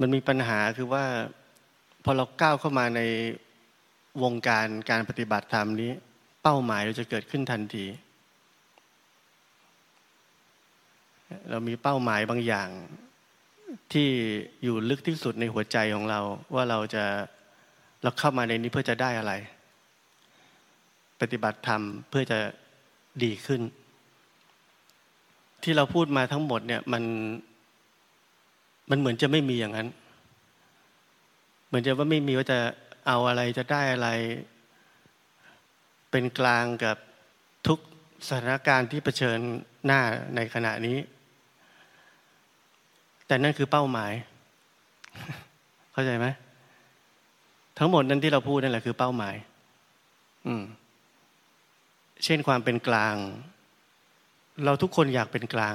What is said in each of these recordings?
มันมีปัญหาคือว่าพอเราก้าวเข้ามาในวงการการปฏิบัติธรรมนี้ เป้าหมายเราจะเกิดขึ้นทันที เรามีเป้าหมายบางอย่างที่อยู่ลึกที่สุดในหัวใจของเรา ว่าเราจะเราเข้ามาในนี้เพื่อจะได้อะไร ปฏิบัติธรรมเพื่อจะดีขึ้น ที่เราพูดมาทั้งหมดเนี่ยมัน มันเหมือนจะไม่มีอย่างนั้น เหมือนจะว่าไม่มีว่าจะเอาอะไรจะได้อะไร เป็นกลางกับทุกสถานการณ์ที่เผชิญหน้าในขณะนี้ แต่นั่นคือเป้าหมาย เข้าใจไหมทั้งหมดนั้นที่เราพูดนั่นแหละคือเป้าหมาย อืม เช่นความเป็นกลาง เราทุกคนอยากเป็นกลาง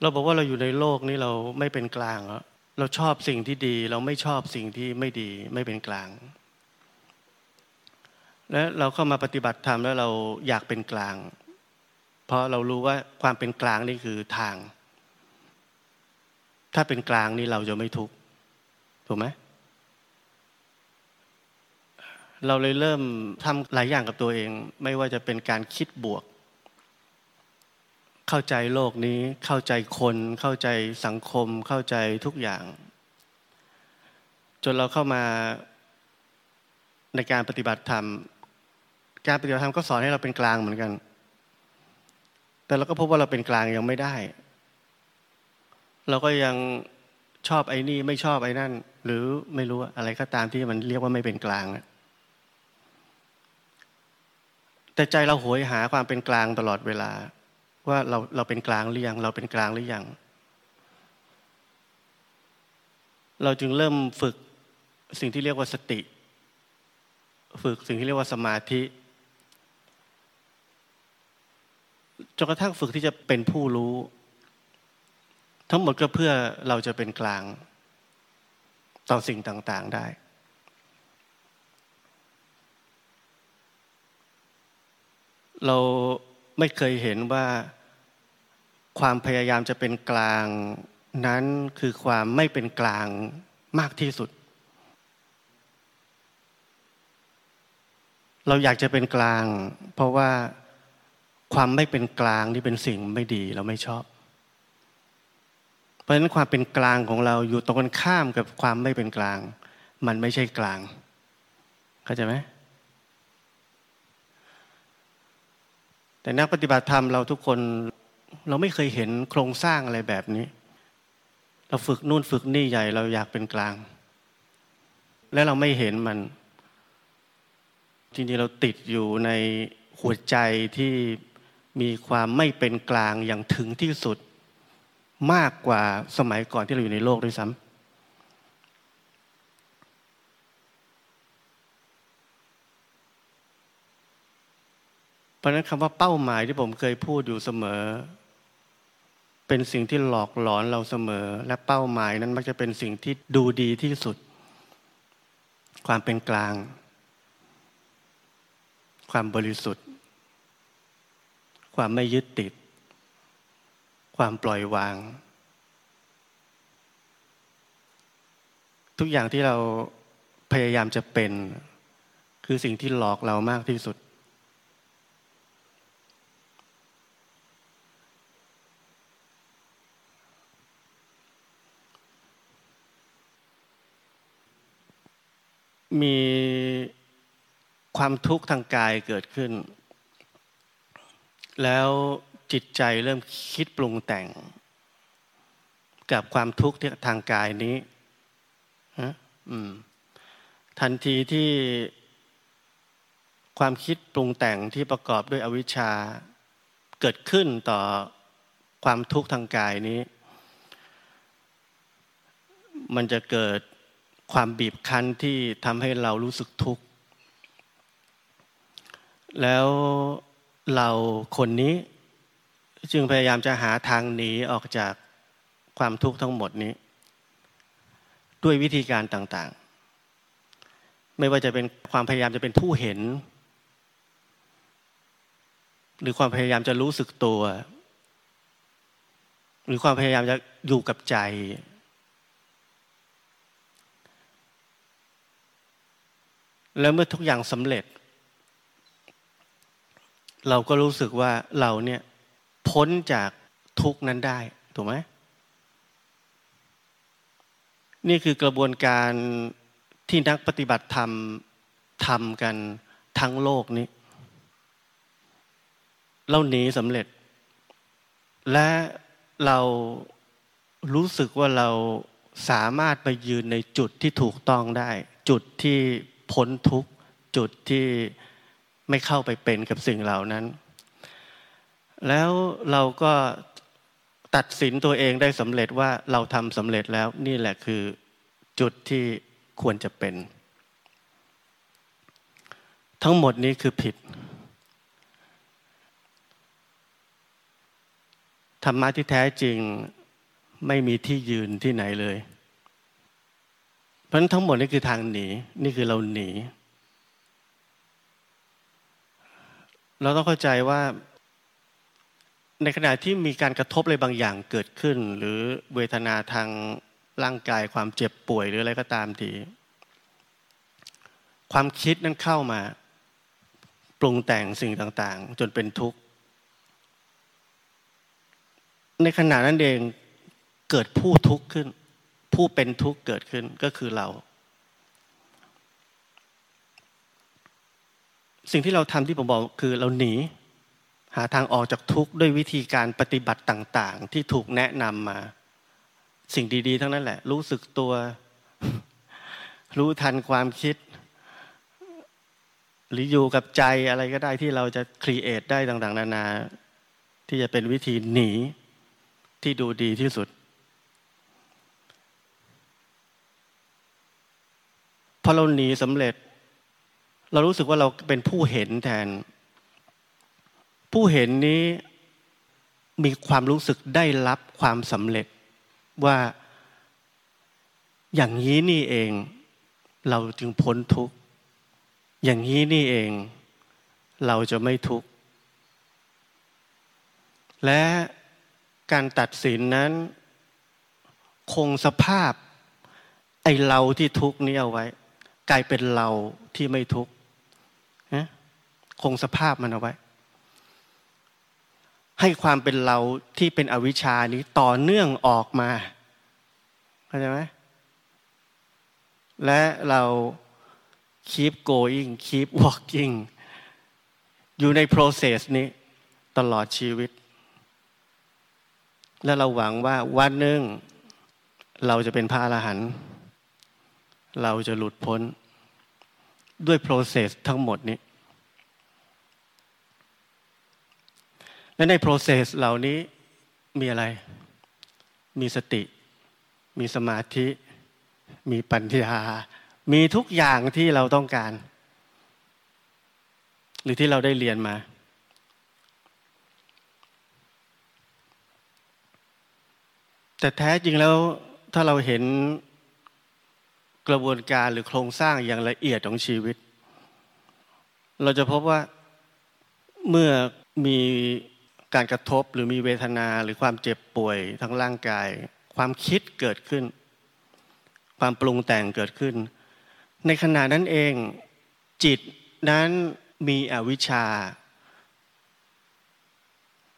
เราบอกว่าเราอยู่ในโลกนี้เราไม่เป็นกลางแล้วเราชอบสิ่งที่ดี เราไม่ชอบสิ่งที่ไม่ดีไม่เป็นกลาง และเราเข้ามาปฏิบัติธรรมแล้วเราอยากเป็นกลาง เพราะเรารู้ว่าความเป็นกลางนี่คือทาง ถ้าเป็นกลางนี่เราจะไม่ทุกข์ถูกไหมเราเลยเริ่มทำหลายอย่างกับตัวเอง ไม่ว่าจะเป็นการคิดบวก เข้าใจโลกนี้ เข้าใจคน เข้าใจสังคม เข้าใจทุกอย่าง จนเราเข้ามาในการปฏิบัติธรรม การปฏิบัติธรรมก็สอนให้เราเป็นกลางเหมือนกัน แต่เราก็พบว่าเราเป็นกลางยังไม่ได้ เราก็ยังชอบไอ้นี่ไม่ชอบไอ้นั่น หรือไม่รู้อะไรก็ตามที่มันเรียกว่าไม่เป็นกลางแต่ใจเราโหยหาความเป็นกลางตลอดเวลา ว่าเราเราเป็นกลางหรือยังเราเป็นกลางหรือยังเราจึงเริ่มฝึกสิ่งที่เรียกว่าสติ ฝึกสิ่งที่เรียกว่าสมาธิจนกระทั่งฝึกที่จะเป็นผู้รู้ ทั้งหมดก็เพื่อเราจะเป็นกลาง ต่อสิ่งต่าง ๆได้ เราไม่เคยเห็นว่า ความพยายามจะเป็นกลางนั้นคือความไม่เป็นกลางมากที่สุด เราอยากจะเป็นกลาง เพราะว่าความไม่เป็นกลางนี่เป็นสิ่งไม่ดีเราไม่ชอบ เพราะฉะนั้นความเป็นกลางของเราอยู่ตรงกันข้ามกับความไม่เป็นกลาง มันไม่ใช่กลางเข้าใจไหมแต่นักปฏิบัติธรรมเราทุกคน เราไม่เคยเห็นโครงสร้างอะไรแบบนี้ เราฝึกนู่นฝึกนี่ใหญ่เราอยากเป็นกลาง และเราไม่เห็นมันจริงๆเราติดอยู่ในหัวใจที่มีความไม่เป็นกลางอย่างถึงที่สุด มากกว่าสมัยก่อนที่เราอยู่ในโลกด้วยซ้ำเพราะนั้นคำว่าเป้าหมายที่ผมเคยพูดอยู่เสมอ เป็นสิ่งที่หลอกหลอนเราเสมอ และเป้าหมายนั้นมักจะเป็นสิ่งที่ดูดีที่สุด ความเป็นกลาง ความบริสุทธิ์ ความไม่ยึดติด ความปล่อยวาง ทุกอย่างที่เราพยายามจะเป็น คือสิ่งที่หลอกเรามากที่สุด มีความทุกข์ทางกายเกิดขึ้น แล้วจิตใจเริ่มคิดปรุงแต่ง กับความทุกข์ทางกายนี้ทันทีที่ความคิดปรุงแต่งที่ประกอบด้วยอวิชชาเกิดขึ้นต่อความทุกข์ทางกายนี้ มันจะเกิด ความบีบคั้นที่ทำให้เรารู้สึกทุกข์ แล้วเราคนนี้จึงพยายามจะหาทางหนีออกจากความทุกข์ทั้งหมดนี้ ด้วยวิธีการต่างๆ ไม่ว่าจะเป็นความพยายามจะเป็นผู้เห็น หรือความพยายามจะรู้สึกตัว หรือความพยายามจะอยู่กับใจ แล้วเมื่อทุกอย่างสำเร็จ เราก็รู้สึกว่าเราเนี่ยพ้นจากทุกนั้นได้ถูกไหมนี่คือกระบวนการที่นักปฏิบัติธรรมทำกันทั้งโลกนี้ เราหนีสำเร็จ และเรารู้สึกว่าเราสามารถไปยืนในจุดที่ถูกต้องได้ จุดที่ พ้นทุกจุดที่ไม่เข้าไปเป็นกับสิ่งเหล่านั้น แล้วเราก็ตัดสินตัวเองได้สำเร็จว่าเราทำสำเร็จแล้วนี่แหละคือจุดที่ควรจะเป็น ทั้งหมดนี้คือผิดธรรมะที่แท้จริงไม่มีที่ยืนที่ไหนเลย ราะนั้นทั้งหมดนี่คือทางหนี นี่คือเราหนี เราต้องเข้าใจว่า ในขณะที่มีการกระทบอะไรบางอย่างเกิดขึ้น หรือเวทนาทางร่างกายความเจ็บป่วยหรืออะไรก็ตามทีความคิดนั้นเข้ามา ปรุงแต่งสิ่งต่างๆ จนเป็นทุกข์ ในขณะนั้นเองเกิดผู้ทุกข์ขึ้น ผู้เป็นทุกข์เกิดขึ้นก็คือเรา สิ่งที่เราทำที่ผมบอกคือเราหนี หาทางออกจากทุกข์ด้วยวิธีการปฏิบัติต่าง ๆ ที่ถูกแนะนำมา สิ่งดี ๆ ทั้งนั้นแหละ รู้สึกตัว รู้ทันความคิด หรืออยู่กับใจอะไรก็ได้ที่เราจะครีเอทได้ต่าง ๆ นานา ที่จะเป็นวิธีหนีที่ดูดีที่สุด พอเราหนีสำเร็จ เรารู้สึกว่าเราเป็นผู้เห็นแทน ผู้เห็นนี้มีความรู้สึกได้รับความสำเร็จว่าอย่างนี้นี่เอง เราจึงพ้นทุกข์อย่างนี้นี่เอง เราจะไม่ทุกข์และการตัดสินนั้น คงสภาพ ไอเราที่ทุกข์นี้เอาไว้ กลายเป็นเราที่ไม่ทุกข์คงสภาพมันเอาไว้ ให้ความเป็นเราที่เป็นอวิชานี้ต่อเนื่องออกมาเข้าใจไหมและเรา keep going keep walking อยู่ใน process นี้ตลอดชีวิต และเราหวังว่าวันหนึ่งเราจะเป็นพระอรหันต์ เราจะหลุดพ้นด้วย process ทั้งหมดนี้ และใน process เหล่านี้มีอะไร มีสติ มีสมาธิ มีปัญญา มีทุกอย่างที่เราต้องการ หรือที่เราได้เรียนมา แต่แท้จริงแล้วถ้าเราเห็น กระบวนการหรือโครงสร้างอย่างละเอียดของชีวิต เราจะพบว่าเมื่อมีการกระทบหรือมีเวทนาหรือความเจ็บป่วยทั้งร่างกาย ความคิดเกิดขึ้น ความปรุงแต่งเกิดขึ้น ในขณะนั้นเองจิตนั้นมีอวิชชา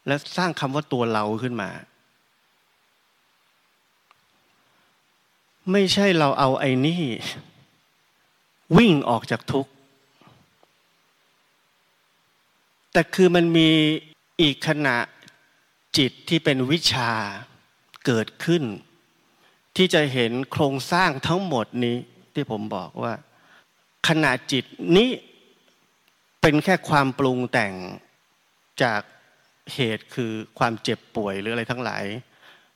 และสร้างคำว่าตัวเราขึ้นมา ไม่ใช่เราเอาไอ้นี่ วิ่งออกจากทุกข์ แต่คือมันมีอีกขณะจิตที่เป็นวิชาเกิดขึ้น ที่จะเห็นโครงสร้างทั้งหมดนี้ที่ผมบอกว่า ขณะจิตนี้เป็นแค่ความปรุงแต่งจากเหตุคือความเจ็บป่วยหรืออะไรทั้งหลาย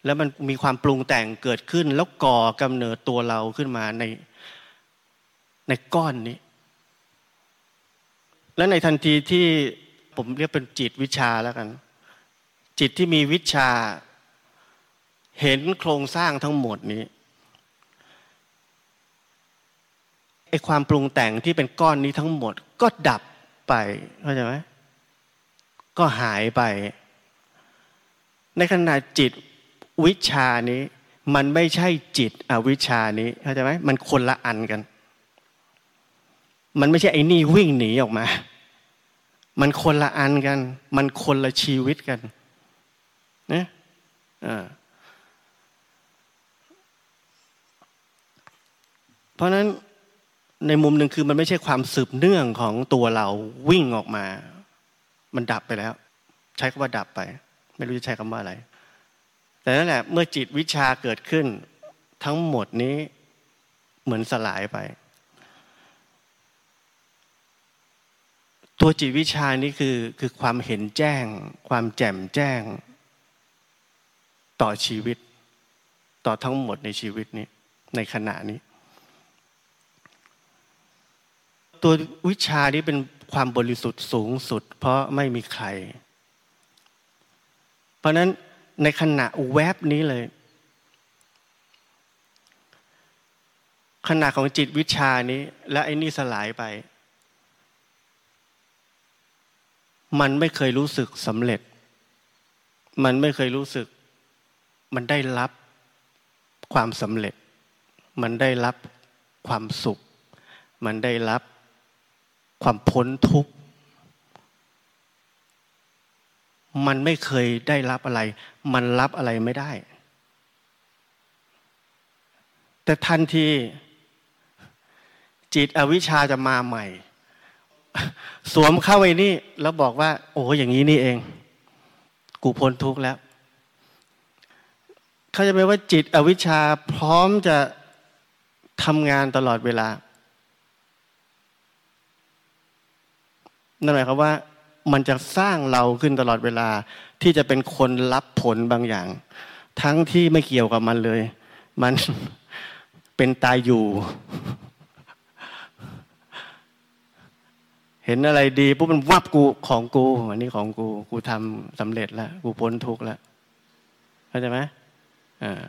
แล้วมันมีความปรุงแต่งเกิดขึ้น แล้วก่อกำเนิดตัวเราขึ้นมาในในก้อนนี้ และในทันทีที่ผมเรียกเป็นจิตวิชาแล้วกัน จิตที่มีวิชา เห็นโครงสร้างทั้งหมดนี้ไอความปรุงแต่งที่เป็นก้อนนี้ทั้งหมด ก็ดับไปเข้าใจไหมก็หายไป ในขณะจิต วิชานี้มันไม่ใช่จิตอวิชานี้เข้าใจไหมมันคนละอันกัน มันไม่ใช่ไอ้นี่วิ่งหนีออกมา มันคนละอันกัน มันคนละชีวิตกันนะเพราะนั้นในมุมหนึ่งคือมันไม่ใช่ความสืบเนื่องของตัวเราวิ่งออกมา มันดับไปแล้ว ใช้คำว่าดับไป ไม่รู้จะใช้คำว่าอะไร แต่นั่นแหละเมื่อจิตวิชาเกิดขึ้น ทั้งหมดนี้เหมือนสลายไป ตัวจิตวิชานี้คือคือความเห็นแจ้ง ความแจ่มแจ้ง ต่อชีวิต ต่อทั้งหมดในชีวิตนี้ ในขณะนี้ ตัววิชานี้เป็นความบริสุทธิ์สูงสุด เพราะไม่มีใคร เพราะนั้น ในขณะแวบนี้เลย ขณะของจิตวิชานี้ และไอ้นี่สลายไป มันไม่เคยรู้สึกสำเร็จ มันไม่เคยรู้สึก มันได้รับความสำเร็จ มันได้รับความสุข มันได้รับความพ้นทุกข์ มันไม่เคยได้รับอะไร มันรับอะไรไม่ได้ แต่ทันทีจิตอวิชชาจะมาใหม่ สวมเข้าไว้นี่ แล้วบอกว่า โอ้อย่างนี้นี่เอง กูพ้นทุกข์แล้ว เขาจะไปว่าจิตอวิชชาพร้อมจะทำงานตลอดเวลา นั่นหมายความว่า มันจะสร้างเราขึ้นตลอดเวลา ที่จะเป็นคนรับผลบางอย่าง ทั้งที่ไม่เกี่ยวกับมันเลย มันเป็นตายอยู่ เห็นอะไรดีปุ๊บมันวับกูของกูอันนี้ของกู กูทำสำเร็จแล้วกูพ้นทุกข์แล้วเข้าใจไหมอ่า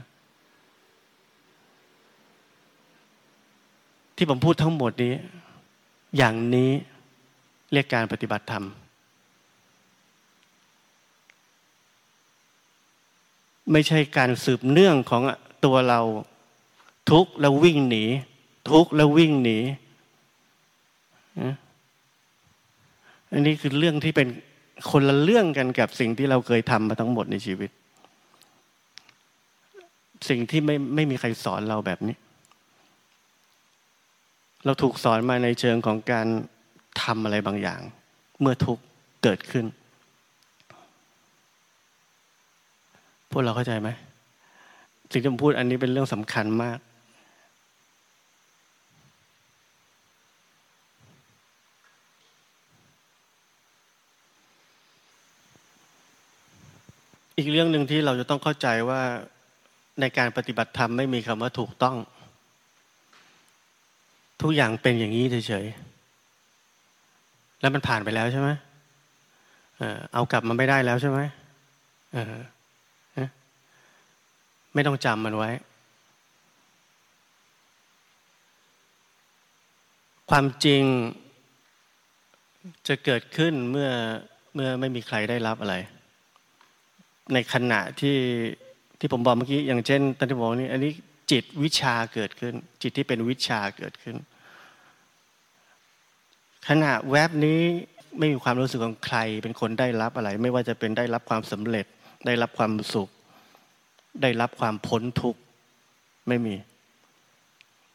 ที่ผมพูดทั้งหมดนี้ อย่างนี้เรียกการปฏิบัติธรรม ไม่ใช่การสืบเนื่องของตัวเรา ทุกข์แล้ววิ่งหนี ทุกข์แล้ววิ่งหนีอันนี้คือเรื่องที่เป็นคนละเรื่องกันกับสิ่งที่เราเคยทำมาทั้งหมดในชีวิต สิ่งที่ไม่ไม่มีใครสอนเราแบบนี้ เราถูกสอนมาในเชิงของการทำอะไรบางอย่าง เมื่อทุกข์เกิดขึ้น พวกเราเข้าใจไหมสิ่งที่ผมพูดอันนี้เป็นเรื่องสำคัญมาก อีกเรื่องหนึ่งที่เราจะต้องเข้าใจว่าในการปฏิบัติธรรมไม่มีคำว่าถูกต้อง ทุกอย่างเป็นอย่างนี้เฉยๆแล้วมันผ่านไปแล้วใช่ไหมเอากลับมาไม่ได้แล้วใช่ไหม ไม่ต้องจำมันไว้ ความจริงจะเกิดขึ้นเมื่อเมื่อไม่มีใครได้รับอะไร ในขณะที่ที่ผมบอกเมื่อกี้อย่างเช่นตอนที่บอกนี่อันนี้จิตวิชาเกิดขึ้น จิตที่เป็นวิชาเกิดขึ้น ขณะแวบนี้ไม่มีความรู้สึกของใคร เป็นคนได้รับอะไร ไม่ว่าจะเป็นได้รับความสำเร็จได้รับความสุข ได้รับความพ้นทุกข์ไม่มี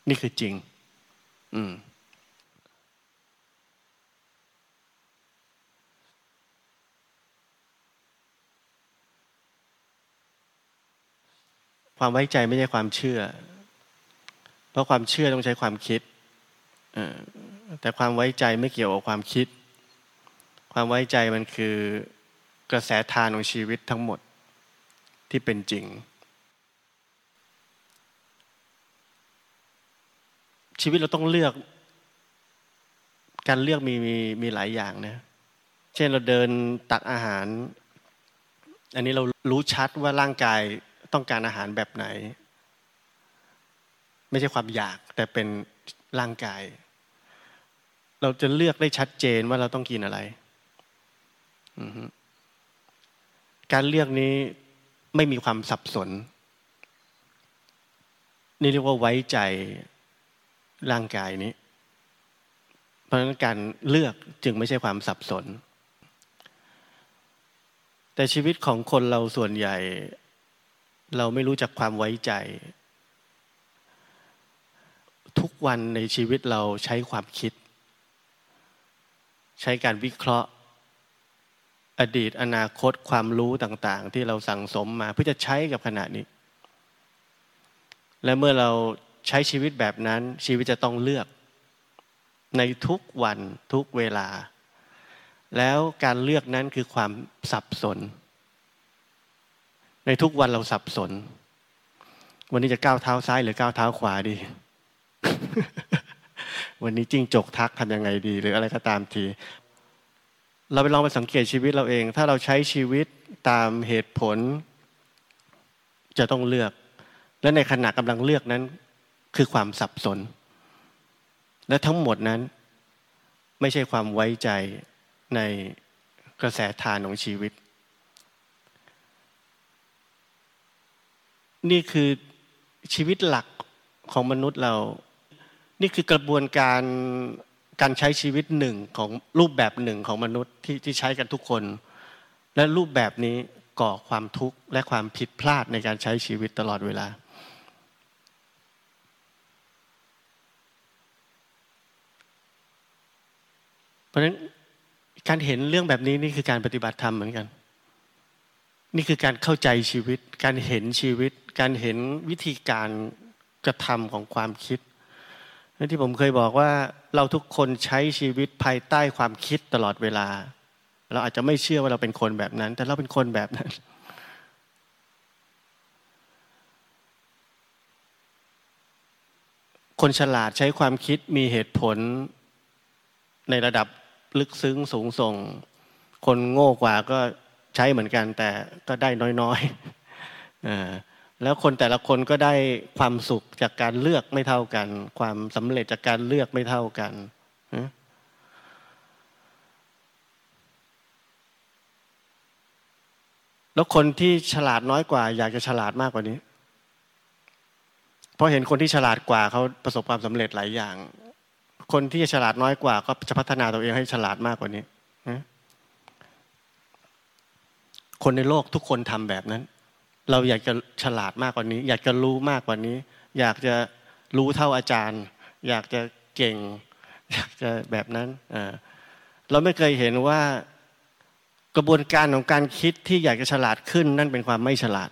นี่คือจริง อืมความไว้ใจไม่ใช่ความเชื่อ เพราะความเชื่อต้องใช้ความคิด แต่ความไว้ใจไม่เกี่ยวกับความคิด ความไว้ใจมันคือกระแสทานของชีวิตทั้งหมด ที่เป็นจริง ชีวิตเราต้องเลือก การเลือกมีมีมีหลายอย่างนะเช่นเราเดินตักอาหาร อันนี้เรารู้ชัดว่าร่างกายต้องการอาหารแบบไหน ไม่ใช่ความอยากแต่เป็นร่างกาย เราจะเลือกได้ชัดเจนว่าเราต้องกินอะไรการเลือกนี้ ไม่มีความสับสน นี่เรียกว่าไว้ใจร่างกายนี้ เพราะฉะนั้นการเลือกจึงไม่ใช่ความสับสน แต่ชีวิตของคนเราส่วนใหญ่ เราไม่รู้จักความไว้ใจ ทุกวันในชีวิตเราใช้ความคิด ใช้การวิเคราะห์ อดีตอนาคตความรู้ต่าง ๆ ที่เราสั่งสมมาเพื่อจะใช้กับขณะนี้ และเมื่อเราใช้ชีวิตแบบนั้นชีวิตจะต้องเลือก ในทุกวันทุกเวลา แล้วการเลือกนั้นคือความสับสน ในทุกวันเราสับสน วันนี้จะก้าวเท้าซ้ายหรือก้าวเท้าขวาดี วันนี้จิ้งจกทักทำยังไงดี หรืออะไรก็ตามที เราไปลองไปสังเกตชีวิตเราเอง ถ้าเราใช้ชีวิตตามเหตุผล จะต้องเลือก และในขณะกำลังเลือกนั้น คือความสับสน และทั้งหมดนั้น ไม่ใช่ความไว้ใจในกระแสทานของชีวิต นี่คือชีวิตหลักของมนุษย์เรา นี่คือกระบวนการ การใช้ชีวิตหนึ่งของรูปแบบหนึ่งของมนุษย์ที่ที่ใช้กันทุกคน และรูปแบบนี้ก่อความทุกข์และความผิดพลาดในการใช้ชีวิตตลอดเวลา เพราะฉะนั้นการเห็นเรื่องแบบนี้นี่คือการปฏิบัติธรรมเหมือนกัน นี่คือการเข้าใจชีวิต การเห็นชีวิต การเห็นวิธีการกระทำของความคิด ที่ผมเคยบอกว่าเราทุกคนใช้ชีวิตภายใต้ความคิดตลอดเวลา เราอาจจะไม่เชื่อว่าเราเป็นคนแบบนั้น แต่เราเป็นคนแบบนั้น คนฉลาดใช้ความคิดมีเหตุผลในระดับลึกซึ้งสูงส่ง คนโง่กว่าก็ใช้เหมือนกัน แต่ก็ได้น้อยๆ แล้วคนแต่ละคนก็ได้ความสุขจากการเลือกไม่เท่ากัน ความสำเร็จจากการเลือกไม่เท่ากันแล้วคนที่ฉลาดน้อยกว่า อยากจะฉลาดมากกว่านี้ เพราะเห็นคนที่ฉลาดกว่าเขาประสบความสำเร็จหลายอย่าง คนที่ฉลาดน้อยกว่า ก็จะพัฒนาตัวเองให้ฉลาดมากกว่านี้ คนในโลกทุกคนทำแบบนั้น เราอยากจะฉลาดมากกว่านี้ อยากจะรู้มากกว่านี้ อยากจะรู้เท่าอาจารย์ อยากจะเก่ง อยากจะแบบนั้นเราไม่เคยเห็นว่ากระบวนการของการคิดที่อยากจะฉลาดขึ้น นั่นเป็นความไม่ฉลาด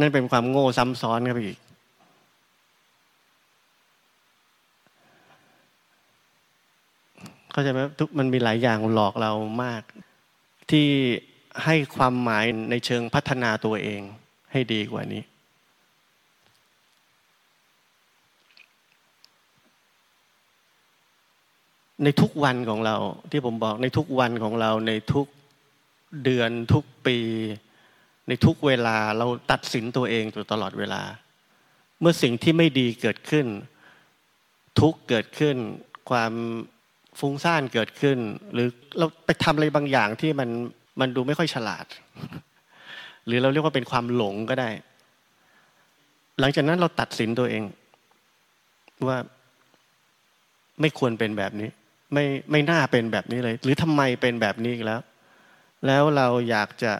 นั่นเป็นความโง่ซ้ำซ้อนครับอีกเข้าใจไหมทุกมันมีหลายอย่างหลอกเรามากที่ ให้ความหมายในเชิงพัฒนาตัวเองให้ดีกว่านี้ ในทุกวันของเราที่ผมบอกในทุกวันของเราในทุกเดือนทุกปี ในทุกเวลาเราตัดสินตัวเองอยู่ตลอดเวลา เมื่อสิ่งที่ไม่ดีเกิดขึ้น ทุกเกิดขึ้น ความฟุ้งซ่านเกิดขึ้น หรือเราไปทำอะไรบางอย่างที่มัน มันดูไม่ค่อยฉลาด หรือเราเรียกว่าเป็นความหลงก็ได้ หลังจากนั้นเราตัดสินตัวเอง ว่าไม่ควรเป็นแบบนี้ ไม่ไม่น่าเป็นแบบนี้เลย หรือทำไมเป็นแบบนี้แล้ว แล้วเราอยากจะ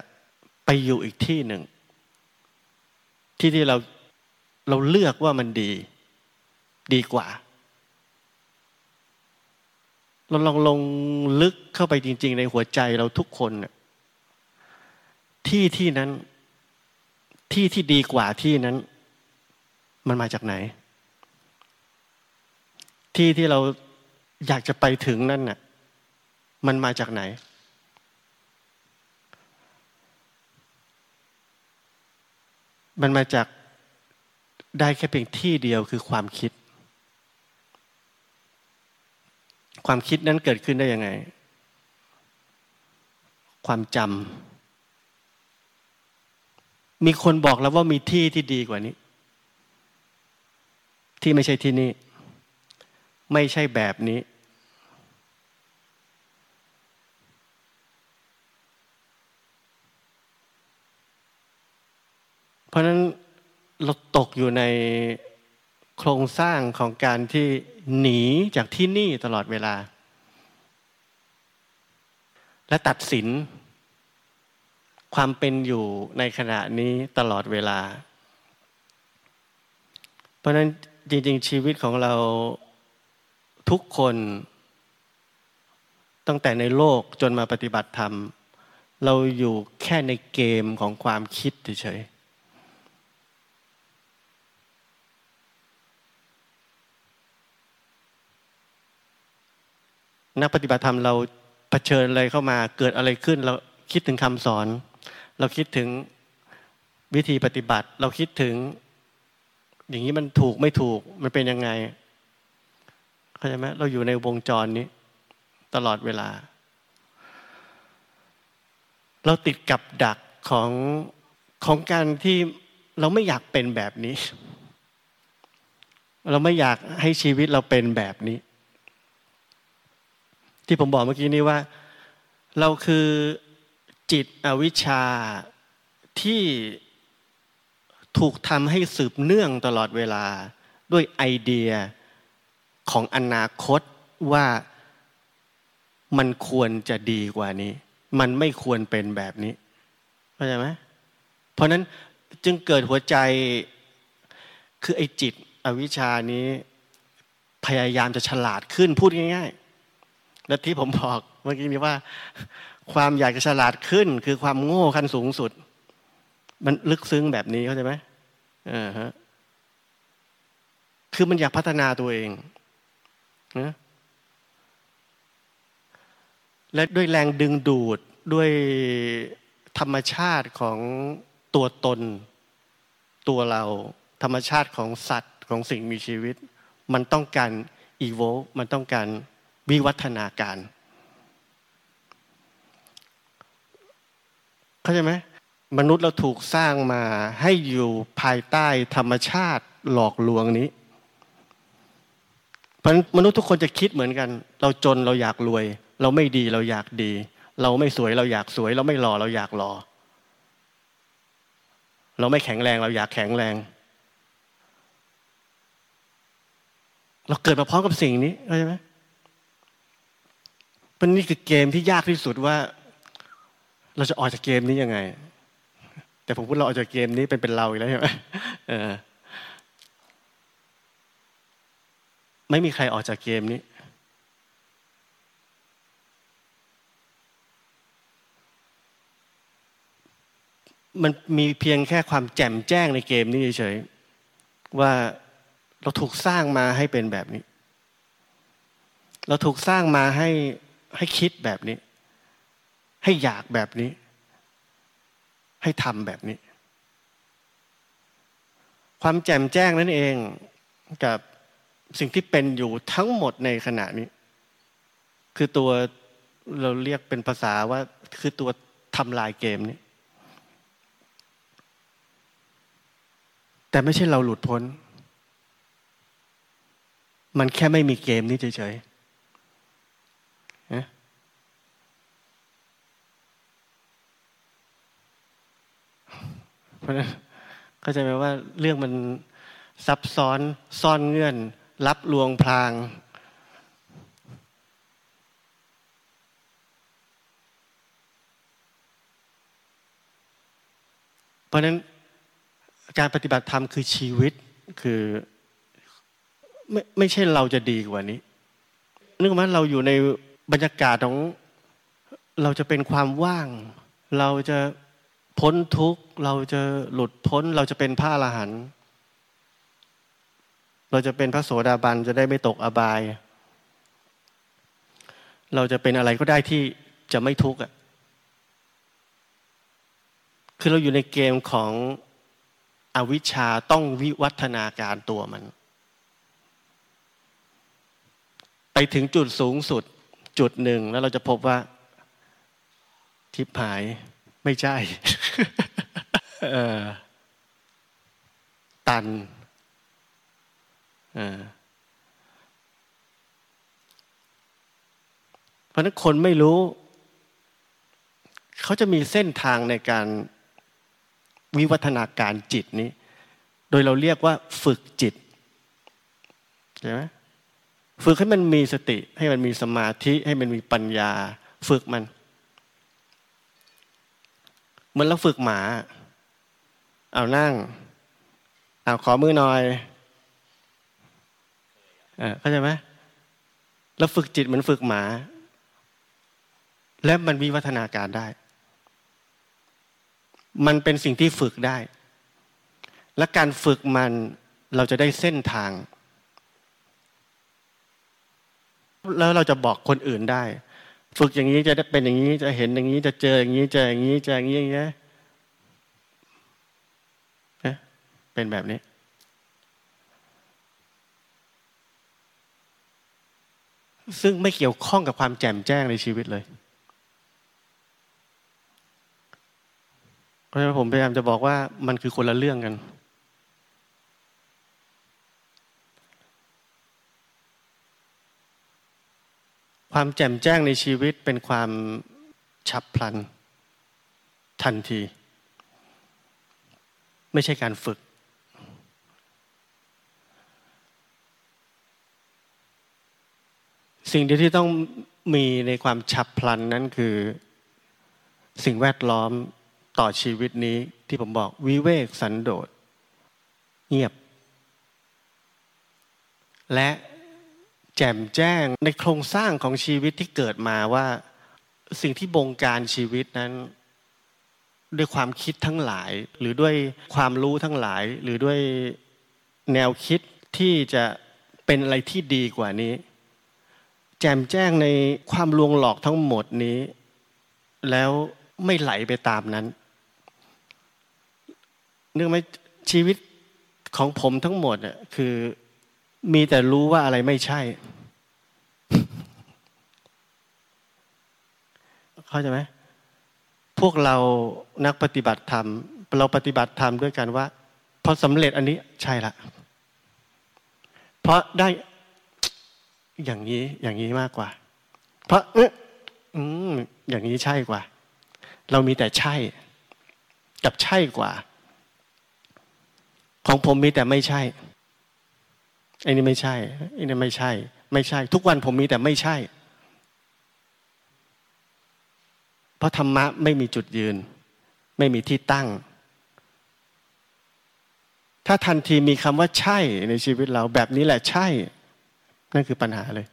ไปอยู่อีกที่หนึ่ง ที่ที่เราเราเลือกว่ามันดี ดีกว่าเราลองลงลึกเข้าไปจริง ๆ ในหัวใจเราทุกคนเนี่ย ที่ที่นั้น ที่ที่ดีกว่าที่นั้น มันมาจากไหน ที่ที่เราอยากจะไปถึงนั่นน่ะ มันมาจากไหน มันมาจากได้แค่เพียงที่เดียวคือความคิด ความคิดนั้นเกิดขึ้นได้ยังไง ความจำ มีคนบอกแล้วว่ามีที่ที่ดีกว่านี้ ที่ไม่ใช่ที่นี่ ไม่ใช่แบบนี้ เพราะนั้นเราตกอยู่ในโครงสร้างของการที่หนีจากที่นี่ตลอดเวลา และตัดสิน ความเป็นอยู่ในขณะนี้ตลอดเวลา เพราะนั้นจริงๆชีวิตของเราทุกคน ตั้งแต่ในโลกจนมาปฏิบัติธรรม เราอยู่แค่ในเกมของความคิดเฉยนักปฏิบัติธรรมเราเผชิญอะไรเข้ามาเกิดอะไรขึ้นเราคิดถึงคำสอน เราคิดถึงวิธีปฏิบัติ เราคิดถึง อย่างนี้มันถูกไม่ถูก มันเป็นยังไงเข้าใจไหมเราอยู่ในวงจรนี้ ตลอดเวลา เราติดกับดักของของการที่เราไม่อยากเป็นแบบนี้ เราไม่อยากให้ชีวิตเราเป็นแบบนี้ ที่ผมบอกเมื่อกี้นี้ว่า เราคือ จิตอวิชชาที่ถูกทำให้สืบเนื่องตลอดเวลาด้วยไอเดียของอนาคตว่ามันควรจะดีกว่านี้ มันไม่ควรเป็นแบบนี้เข้าใจไหมเพราะนั้นจึงเกิดหัวใจคือไอ้จิตอวิชานี้พยายามจะฉลาดขึ้นพูดง่ายๆและที่ผมบอกเมื่อกี้นี้ว่า ความอยากจะฉลาดขึ้น คือความโง่ขั้นสูงสุด มันลึกซึ้งแบบนี้เข้าใจไหมอ่าฮะคือมันอยากพัฒนาตัวเองนะและด้วยแรงดึงดูดด้วยธรรมชาติของตัวตน ตัวเรา ธรรมชาติของสัตว์ของสิ่งมีชีวิต มันต้องการอีโวมันต้องการวิวัฒนาการ เข้าใจไหมมนุษย์เราถูกสร้างมาให้อยู่ภายใต้ธรรมชาติหลอกลวงนี้เพราะมนุษย์ทุกคนจะคิดเหมือนกัน เราจนเราอยากรวย เราไม่ดีเราอยากดี เราไม่สวยเราอยากสวย เราไม่หล่อเราอยากหล่อเราไม่แข็งแรงเราอยากแข็งแรง เราเกิดมาพร้อมกับสิ่งนี้เข้าใจไหมมันนี่คือเกมที่ยากที่สุดว่า เราจะออกจากเกมนี้ยังไง แต่ผมพูดเราออกจากเกมนี้เป็นเป็นเราอีกแล้วใช่ไหมไม่มีใครออกจากเกมนี้ มันมีเพียงแค่ความแจ่มแจ้งในเกมนี้เฉยๆว่าเราถูกสร้างมาให้เป็นแบบนี้ เราถูกสร้างมาให้ให้คิดแบบนี้ ให้อยากแบบนี้ ให้ทำแบบนี้ ความแจ่มแจ้งนั่นเองกับสิ่งที่เป็นอยู่ทั้งหมดในขณะนี้ คือตัวเราเรียกเป็นภาษาว่าคือตัวทำลายเกมนี้ แต่ไม่ใช่เราหลุดพ้น มันแค่ไม่มีเกมนี้เฉยๆ เพราะนั้นเข้าใจไหมว่าเรื่องมันซับซ้อนซ่อนเงื่อนรับลวงพราง เพราะนั้นการปฏิบัติธรรมคือชีวิตคือไม่ไม่ใช่เราจะดีกว่านี้ นึกว่าเราอยู่ในบรรยากาศของเราจะเป็นความว่าง เราจะ พ้นทุกข์เราจะหลุดพ้นเราจะเป็นพระอรหันต์เราจะเป็นพระโสดาบันจะได้ไม่ตกอบาย เราจะเป็นอะไรก็ได้ที่จะไม่ทุกข์อะคือเราอยู่ในเกมของอวิชชาต้องวิวัฒนาการตัวมัน ไปถึงจุดสูงสุดจุดหนึ่งแล้วเราจะพบว่า ทิพหาย ไม่ใช่ตันเพราะนั้นคนไม่รู้ เขาจะมีเส้นทางในการวิวัฒนาการจิตนี้ โดยเราเรียกว่าฝึกจิตใช่ไหมฝึกให้มันมีสติ ให้มันมีสมาธิ ให้มันมีปัญญา ฝึกมัน เหมือนเราฝึกหมา เอานั่ง เอาขอมือหน่อยอเข้าใจไหมเราฝึกจิตเหมือนฝึกหมา และมันวิวัฒนาการได้ มันเป็นสิ่งที่ฝึกได้ และการฝึกมันเราจะได้เส้นทาง แล้วเราจะบอกคนอื่นได้ ฝึกอย่างนี้จะเป็นอย่างนี้จะเห็นอย่างนี้จะเจออย่างนี้เจออย่างนี้เจออย่างนี้อย่างนี้เป็นแบบนี้ ซึ่งไม่เกี่ยวข้องกับความแจ่มแจ้งในชีวิตเลยเพราะฉะนั้นผมพยายามจะบอกว่ามันคือคนละเรื่องกัน ความแจ่มแจ้งในชีวิตเป็นความฉับพลัน ทันที ไม่ใช่การฝึก สิ่งเดียวที่ต้องมีในความฉับพลันนั้นคือ สิ่งแวดล้อมต่อชีวิตนี้ที่ผมบอกวิเวกสันโดษเงียบ และ แจ่มแจ้งในโครงสร้างของชีวิตที่เกิดมาว่าสิ่งที่บงการชีวิตนั้น ด้วยความคิดทั้งหลาย หรือด้วยความรู้ทั้งหลาย หรือด้วยแนวคิดที่จะเป็นอะไรที่ดีกว่านี้ แจมแจ้งในความลวงหลอกทั้งหมดนี้ แล้วไม่ไหลไปตามนั้นเนื่องไหมชีวิตของผมทั้งหมดอะคือ มีแต่รู้ว่าอะไรไม่ใช่ เข้าใจไหมพวกเรานักปฏิบัติธรรม เราปฏิบัติธรรมด้วยกันว่าพอสำเร็จอันนี้ใช่ละเพราะได้อย่างนี้อย่างนี้มากกว่า เพราะเอออืมอย่างนี้ใช่กว่า เรามีแต่ใช่ กับใช่กว่า ของผมมีแต่ไม่ใช่ ไอ้นี่ไม่ใช่ไอ้นี่ไม่ใช่ ไม่ใช่ ทุกวันผมมีแต่ไม่ใช่ เพราะธรรมะไม่มีจุดยืน ไม่มีที่ตั้ง ถ้าทันทีมีคำว่าใช่ในชีวิตเราแบบนี้แหละใช่ นั่นคือปัญหาเลย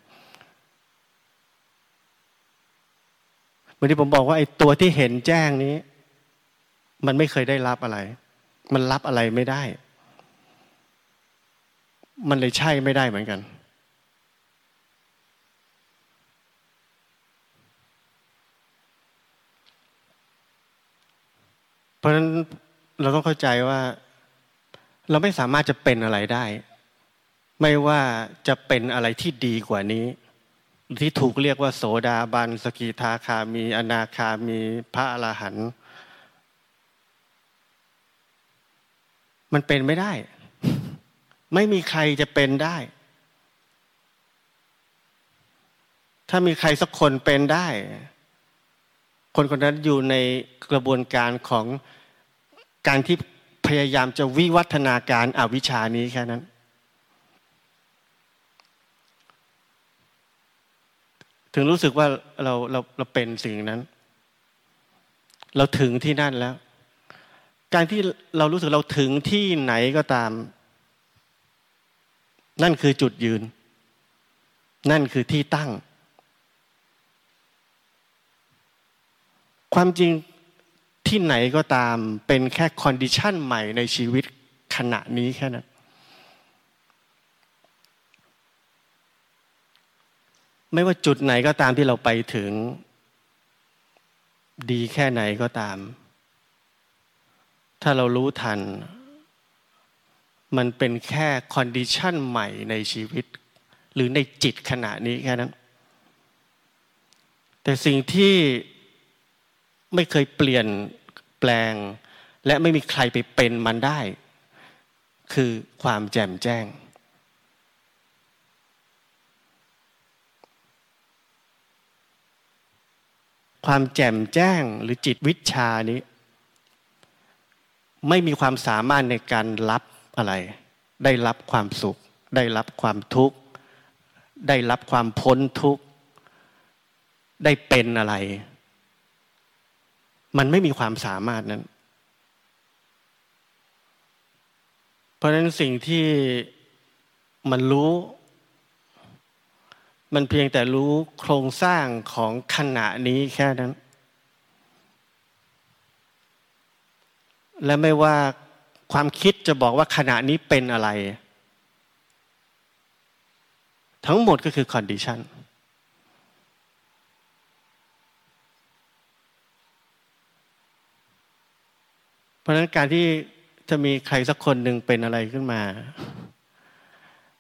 เมื่อที่ผมบอกว่าไอ้ตัวที่เห็นแจ้งนี้ มันไม่เคยได้รับอะไร มันรับอะไรไม่ได้ มันเลยใช่ไม่ได้เหมือนกัน เพราะฉะนั้นเราต้องเข้าใจว่า เราไม่สามารถจะเป็นอะไรได้ ไม่ว่าจะเป็นอะไรที่ดีกว่านี้ ที่ถูกเรียกว่า โสดาบัน สกิทาคามี อนาคามี พระอรหันต์มันเป็นไม่ได้ ไม่มีใครจะเป็นได้ ถ้ามีใครสักคนเป็นได้ คนคนนั้นอยู่ในกระบวนการของการที่พยายามจะวิวัฒนาการอาวิชานี้แค่นั้น ถึงรู้สึกว่าเราเราเราเป็นสิ่งนั้น เราถึงที่นั่นแล้ว การที่เรารู้สึกเราถึงที่ไหนก็ตาม นั่นคือจุดยืน นั่นคือที่ตั้ง ความจริงที่ไหนก็ตามเป็นแค่คอนดิชันใหม่ในชีวิตขณะนี้แค่นั้น ไม่ว่าจุดไหนก็ตามที่เราไปถึง ดีแค่ไหนก็ตาม ถ้าเรารู้ทัน มันเป็นแค่คอนดิชันใหม่ในชีวิต หรือในจิตขณะนี้แค่นั้น แต่สิ่งที่ไม่เคยเปลี่ยนแปลง และไม่มีใครไปเป็นมันได้ คือความแจ่มแจ้ง ความแจ่มแจ้งหรือจิตวิชานี้ ไม่มีความสามารถในการรับ อะไร ได้รับความสุข ได้รับความทุกข์ ได้รับความพ้นทุกข์ ได้เป็นอะไร มันไม่มีความสามารถนั้น เพราะฉะนั้นสิ่งที่มันรู้ มันเพียงแต่รู้โครงสร้างของขณะนี้แค่นั้น และไม่ว่า ความคิดจะบอกว่าขณะนี้เป็นอะไร ทั้งหมดก็คือ conditionเพราะฉะนั้นการที่จะมีใครสักคนหนึ่งเป็นอะไรขึ้นมา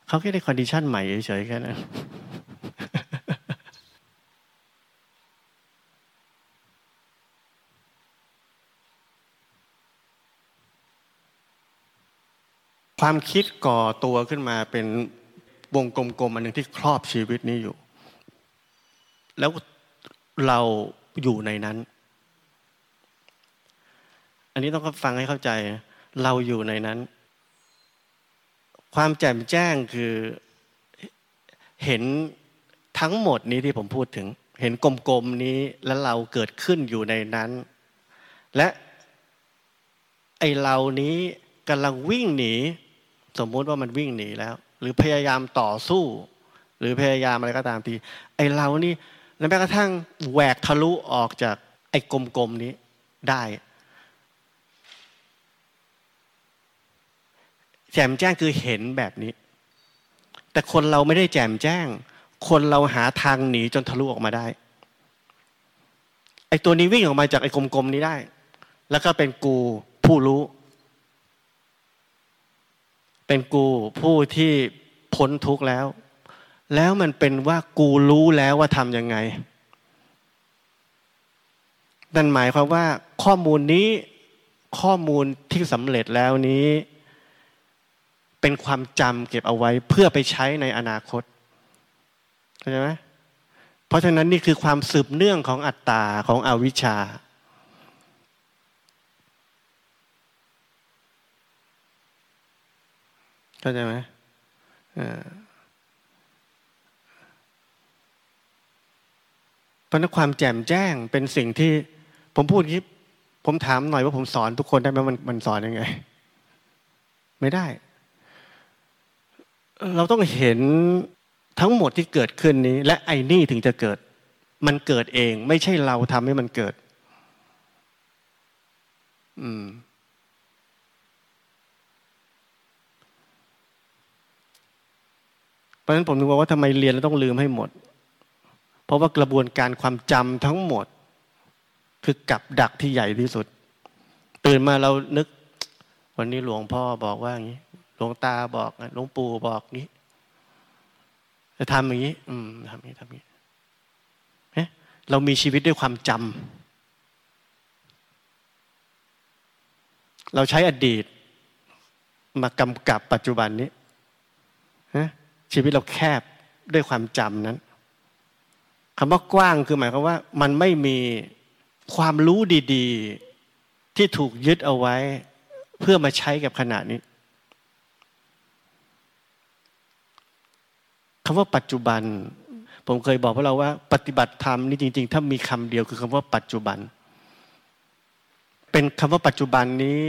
เขาแค่ได้คอนดิชันใหม่เฉยๆแค่นั้น ความคิดก่อตัวขึ้นมาเป็นวงกลมๆอันหนึ่งที่ครอบชีวิตนี้อยู่ แล้วเราอยู่ในนั้น อันนี้ต้องฟังให้เข้าใจ เราอยู่ในนั้น ความแจ่มแจ้งคือเห็นทั้งหมดนี้ที่ผมพูดถึง เห็นกลมๆนี้แล้วเราเกิดขึ้นอยู่ในนั้น และไอเรานี้กำลังวิ่งหนี สมมุติว่ามันวิ่งหนีแล้ว หรือพยายามต่อสู้ หรือพยายามอะไรก็ตามทีไอเรานี่แม้กระทั่งแหวกทะลุออกจากไอ้กลมๆนี้ได้ แจมแจ้งคือเห็นแบบนี้ แต่คนเราไม่ได้แจมแจ้ง คนเราหาทางหนีจนทะลุออกมาได้ ไอ้ตัวนี้วิ่งออกมาจากไอ้กลมๆนี้ได้ แล้วก็เป็นกูผู้รู้ เป็นกูผู้ที่พ้นทุกข์แล้ว แล้วมันเป็นว่ากูรู้แล้วว่าทำยังไงนั่นหมายความว่าข้อมูลนี้ข้อมูลที่สำเร็จแล้วนี้ เป็นความจำเก็บเอาไว้เพื่อไปใช้ในอนาคตเข้าใจไหมเพราะฉะนั้นนี่คือความสืบเนื่องของอัตตาของอวิชชา เข้าใจไหมเพราะนั้นความแจ่มแจ้งเป็นสิ่งที่ผมพูดคิดผมถามหน่อยว่าผมสอนทุกคนได้ไหมมันมันสอนยังไง ไม่ได้ เราต้องเห็นทั้งหมดที่เกิดขึ้นนี้ และไอ้นี่ถึงจะเกิด มันเกิดเอง ไม่ใช่เราทำให้มันเกิด อืม ราะฉะนั้นผมถึงบอกว่าทำไมเรียนแล้วต้องลืมให้หมด เพราะว่ากระบวนการความจำทั้งหมด คือกับดักที่ใหญ่ที่สุด ตื่นมาเรานึก วันนี้หลวงพ่อบอกว่าอย่างนี้หลวงตาบอกหลวงปู่บอกนี้จะทำอย่างนี้ อืมทำอย่างนี้ทำอย่างนี้เฮ้เรามีชีวิตด้วยความจำเราใช้อดีตมากำกับปัจจุบันนี้ฮะ ชีวิตเราแคบด้วยความจำนั้นคำว่ากว้างคือหมายความว่า มันไม่มีความรู้ดีๆ ที่ถูกยึดเอาไว้ เพื่อมาใช้กับขณะนี้คำว่าปัจจุบัน ผมเคยบอกพวกเราว่า ปฏิบัติธรรมนี่จริง ๆ ถ้ามีคำเดียวคือคำว่าปัจจุบัน เป็นคำว่าปัจจุบันนี้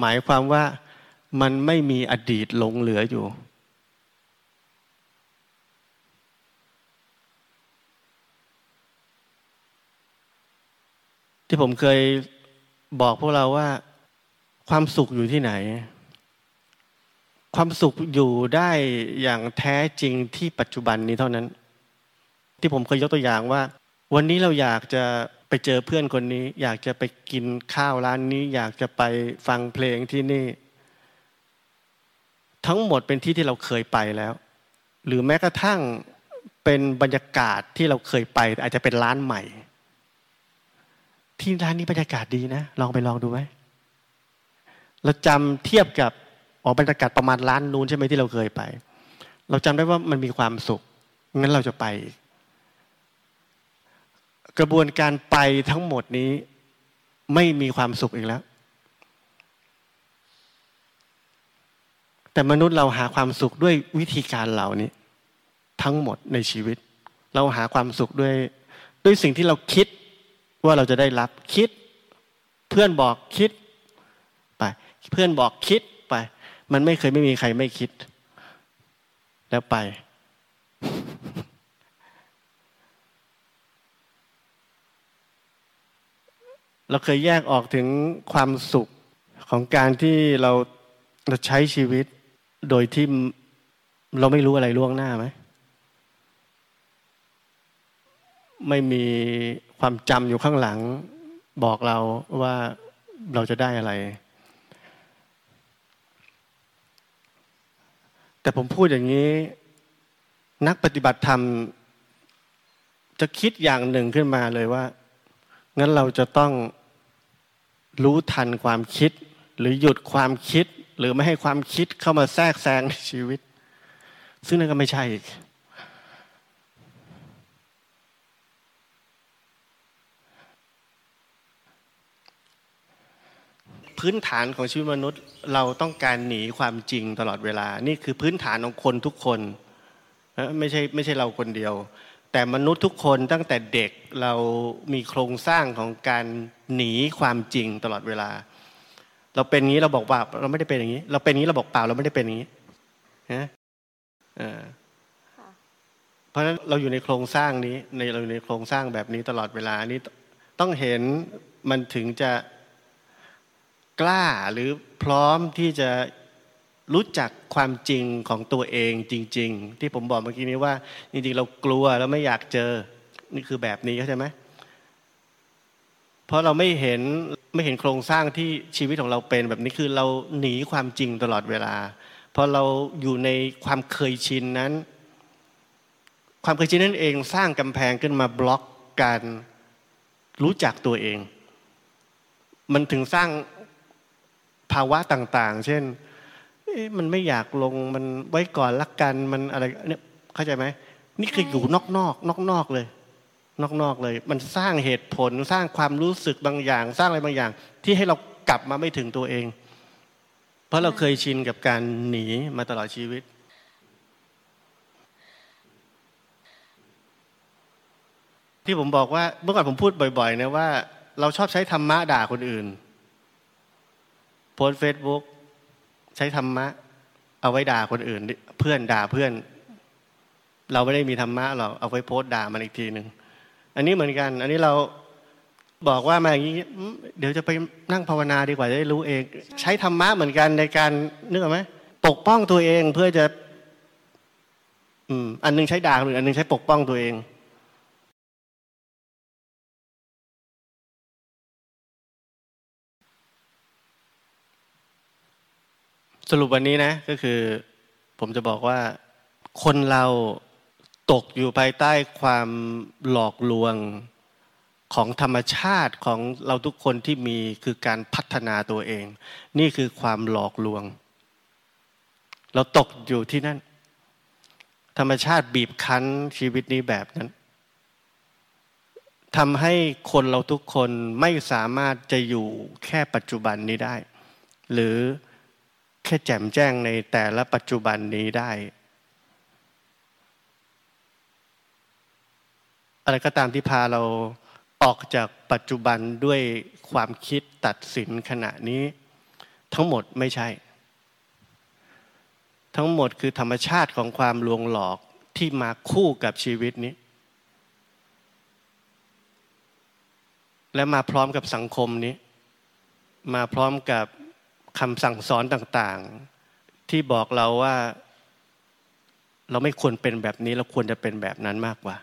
หมายความว่ามันไม่มีอดีตหลงเหลืออยู่ ที่ผมเคยบอกพวกเราว่า ความสุขอยู่ที่ไหน ความสุขอยู่ได้อย่างแท้จริงที่ปัจจุบันนี้เท่านั้น ที่ผมเคยยกตัวอย่างว่า วันนี้เราอยากจะไปเจอเพื่อนคนนี้ อยากจะไปกินข้าวร้านนี้ อยากจะไปฟังเพลงที่นี่ ทั้งหมดเป็นที่ที่เราเคยไปแล้ว หรือแม้กระทั่งเป็นบรรยากาศที่เราเคยไป อาจจะเป็นร้านใหม่ ที่ร้านนี้บรรยากาศดีนะ ลองไปลองดูไหมเราจำเทียบกับออบรรยากาศประมาณร้านนู้นใช่ไหมที่เราเคยไป เราจำได้ว่ามันมีความสุขงั้นเราจะไปกระบวนการไปทั้งหมดนี้ไม่มีความสุขอีกแล้ว แต่มนุษย์เราหาความสุขด้วยวิธีการเหล่านี้ ทั้งหมดในชีวิต เราหาความสุขด้วยด้วยสิ่งที่เราคิด ว่าเราจะได้รับคิด เพื่อนบอกคิดไป เพื่อนบอกคิดไป มันไม่เคยไม่มีใครไม่คิด แล้วไป เราเคยแยกออกถึงความสุขของการที่เราเราใช้ชีวิตโดยที่เราไม่รู้อะไรล่วงหน้าไหม ไม่มีความจำอยู่ข้างหลัง บอกเราว่าเราจะได้อะไร แต่ผมพูดอย่างนี้ นักปฏิบัติธรรม จะคิดอย่างหนึ่งขึ้นมาเลยว่า งั้นเราจะต้องรู้ทันความคิด หรือหยุดความคิด หรือไม่ให้ความคิดเข้ามาแทรกแซงในชีวิต ซึ่งนั่นก็ไม่ใช่อีก พื้นฐานของชีวิตมนุษย์ เราต้องการหนีความจริงตลอดเวลา นี่คือพื้นฐานของคนทุกคนไม่ใช่ไม่ใช่เราคนเดียว แต่มนุษย์ทุกคนตั้งแต่เด็กเรามีโครงสร้างของการหนีความจริงตลอดเวลา เราเป็นงนี้เราบอกว่าเราไม่ได้เป็นอย่างนี้ เราเป็นงนี้เราบอกเปล่าเราไม่ได้เป็นอย่างนี้นะเพราะฉะนั้นเราอยู่ในโครงสร้างนี้ในเราอยู่ในโครงสร้างแบบนี้ตลอดเวลานี้ต้องเห็นมันถึงจะ กล้าหรือพร้อมที่จะรู้จักความจริงของตัวเองจริง ๆ ที่ผมบอกเมื่อกี้นี้ว่า จริง ๆ เรากลัวแล้วไม่อยากเจอนี่คือแบบนี้เข้าใจไหมเพราะเราไม่เห็นไม่เห็นโครงสร้างที่ชีวิตของเราเป็นแบบนี้คือเราหนีความจริงตลอดเวลาพอเราอยู่ในความเคยชินนั้น ความเคยชินนั่นเองสร้างกำแพงขึ้นมาบล็อกการรู้จักตัวเอง มันถึงสร้าง ภาวะต่างๆ เช่นมันไม่อยากลงมันไว้ก่อนลักกันมันอะไรเนี่ยเข้าใจไหมนี่คืออยู่นอกนอกนอกนอกเลย นอกนอกเลย มันสร้างเหตุผลสร้างความรู้สึกบางอย่าง สร้างอะไรบางอย่าง ที่ให้เรากลับมาไม่ถึงตัวเอง เพราะเราเคยชินกับการหนีมาตลอดชีวิตที่ผมบอกว่าเมื่อก่อนผมพูดบ่อย ๆ นะว่า เราชอบใช้ธรรมะด่าคนอื่น โพสเฟซบุ๊กใช้ธรรมะ เอาไว้ด่าคนอื่น เพื่อนด่าเพื่อน เราไม่ได้มีธรรมะหรอกเอาไว้โพสด่ามันอีกทีหนึ่งอันนี้เหมือนกัน อันนี้เราบอกว่ามาอย่างนี้ เดี๋ยวจะไปนั่งภาวนาดีกว่าจะได้รู้เอง ใช้ธรรมะเหมือนกันในการนึกออกไหมปกป้องตัวเองเพื่อจะ อืม อันนึงใช้ด่าคนอื่นอันนึงใช้ปกป้องตัวเอง รุปวันนี้นะก็คือผมจะบอกว่าคนเราตกอยู่ภายใต้ความหลอกลวงของธรรมชาติของเราทุกคนที่มีคือการพัฒนาตัวเอง นี่คือความหลอกลวง เราตกอยู่ที่นั่น ธรรมชาติบีบคั้นชีวิตนี้แบบนั้นทำให้คนเราทุกคนไม่สามารถจะอยู่แค่ปัจจุบันนี้ได้ หรือ แค่แจ่มแจ้งในแต่ละปัจจุบันนี้ได้ อะไรก็ตามที่พาเราออกจากปัจจุบันด้วยความคิดตัดสินขณะนี้ ทั้งหมดไม่ใช่ ทั้งหมดคือธรรมชาติของความลวงหลอกที่มาคู่กับชีวิตนี้ และมาพร้อมกับสังคมนี้ มาพร้อมกับ คำสั่งสอนต่างๆ ที่บอกเราว่า เราไม่ควรเป็นแบบนี้ เราควรจะเป็นแบบนั้นมากกว่า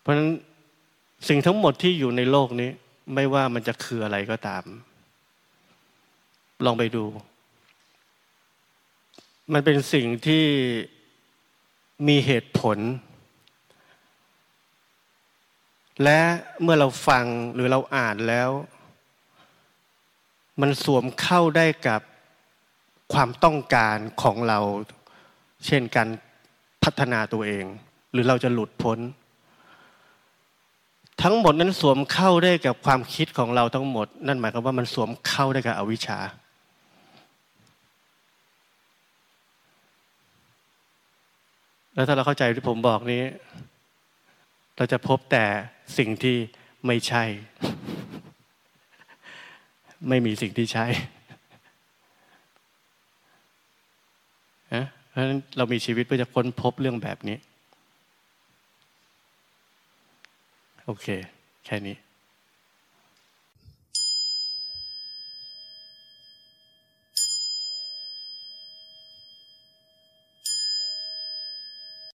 เพราะฉะนั้นสิ่งทั้งหมดที่อยู่ในโลกนี้ ไม่ว่ามันจะคืออะไรก็ตาม ลองไปดู มันเป็นสิ่งที่มีเหตุผล และเมื่อเราฟังหรือเราอ่านแล้ว มันสวมเข้าได้กับความต้องการของเรา เช่นการพัฒนาตัวเอง หรือเราจะหลุดพ้น ทั้งหมดนั้นสวมเข้าได้กับความคิดของเราทั้งหมด นั่นหมายความว่ามันสวมเข้าได้กับอวิชชาแล้วถ้าเราเข้าใจที่ผมบอกนี้ เราจะพบแต่ สิ่งที่ไม่ใช่ ไม่มีสิ่งที่ใช่เพราะฉะนั้นเรามีชีวิตเพื่อจะค้นพบเรื่องแบบนี้ โอเค แค่นี้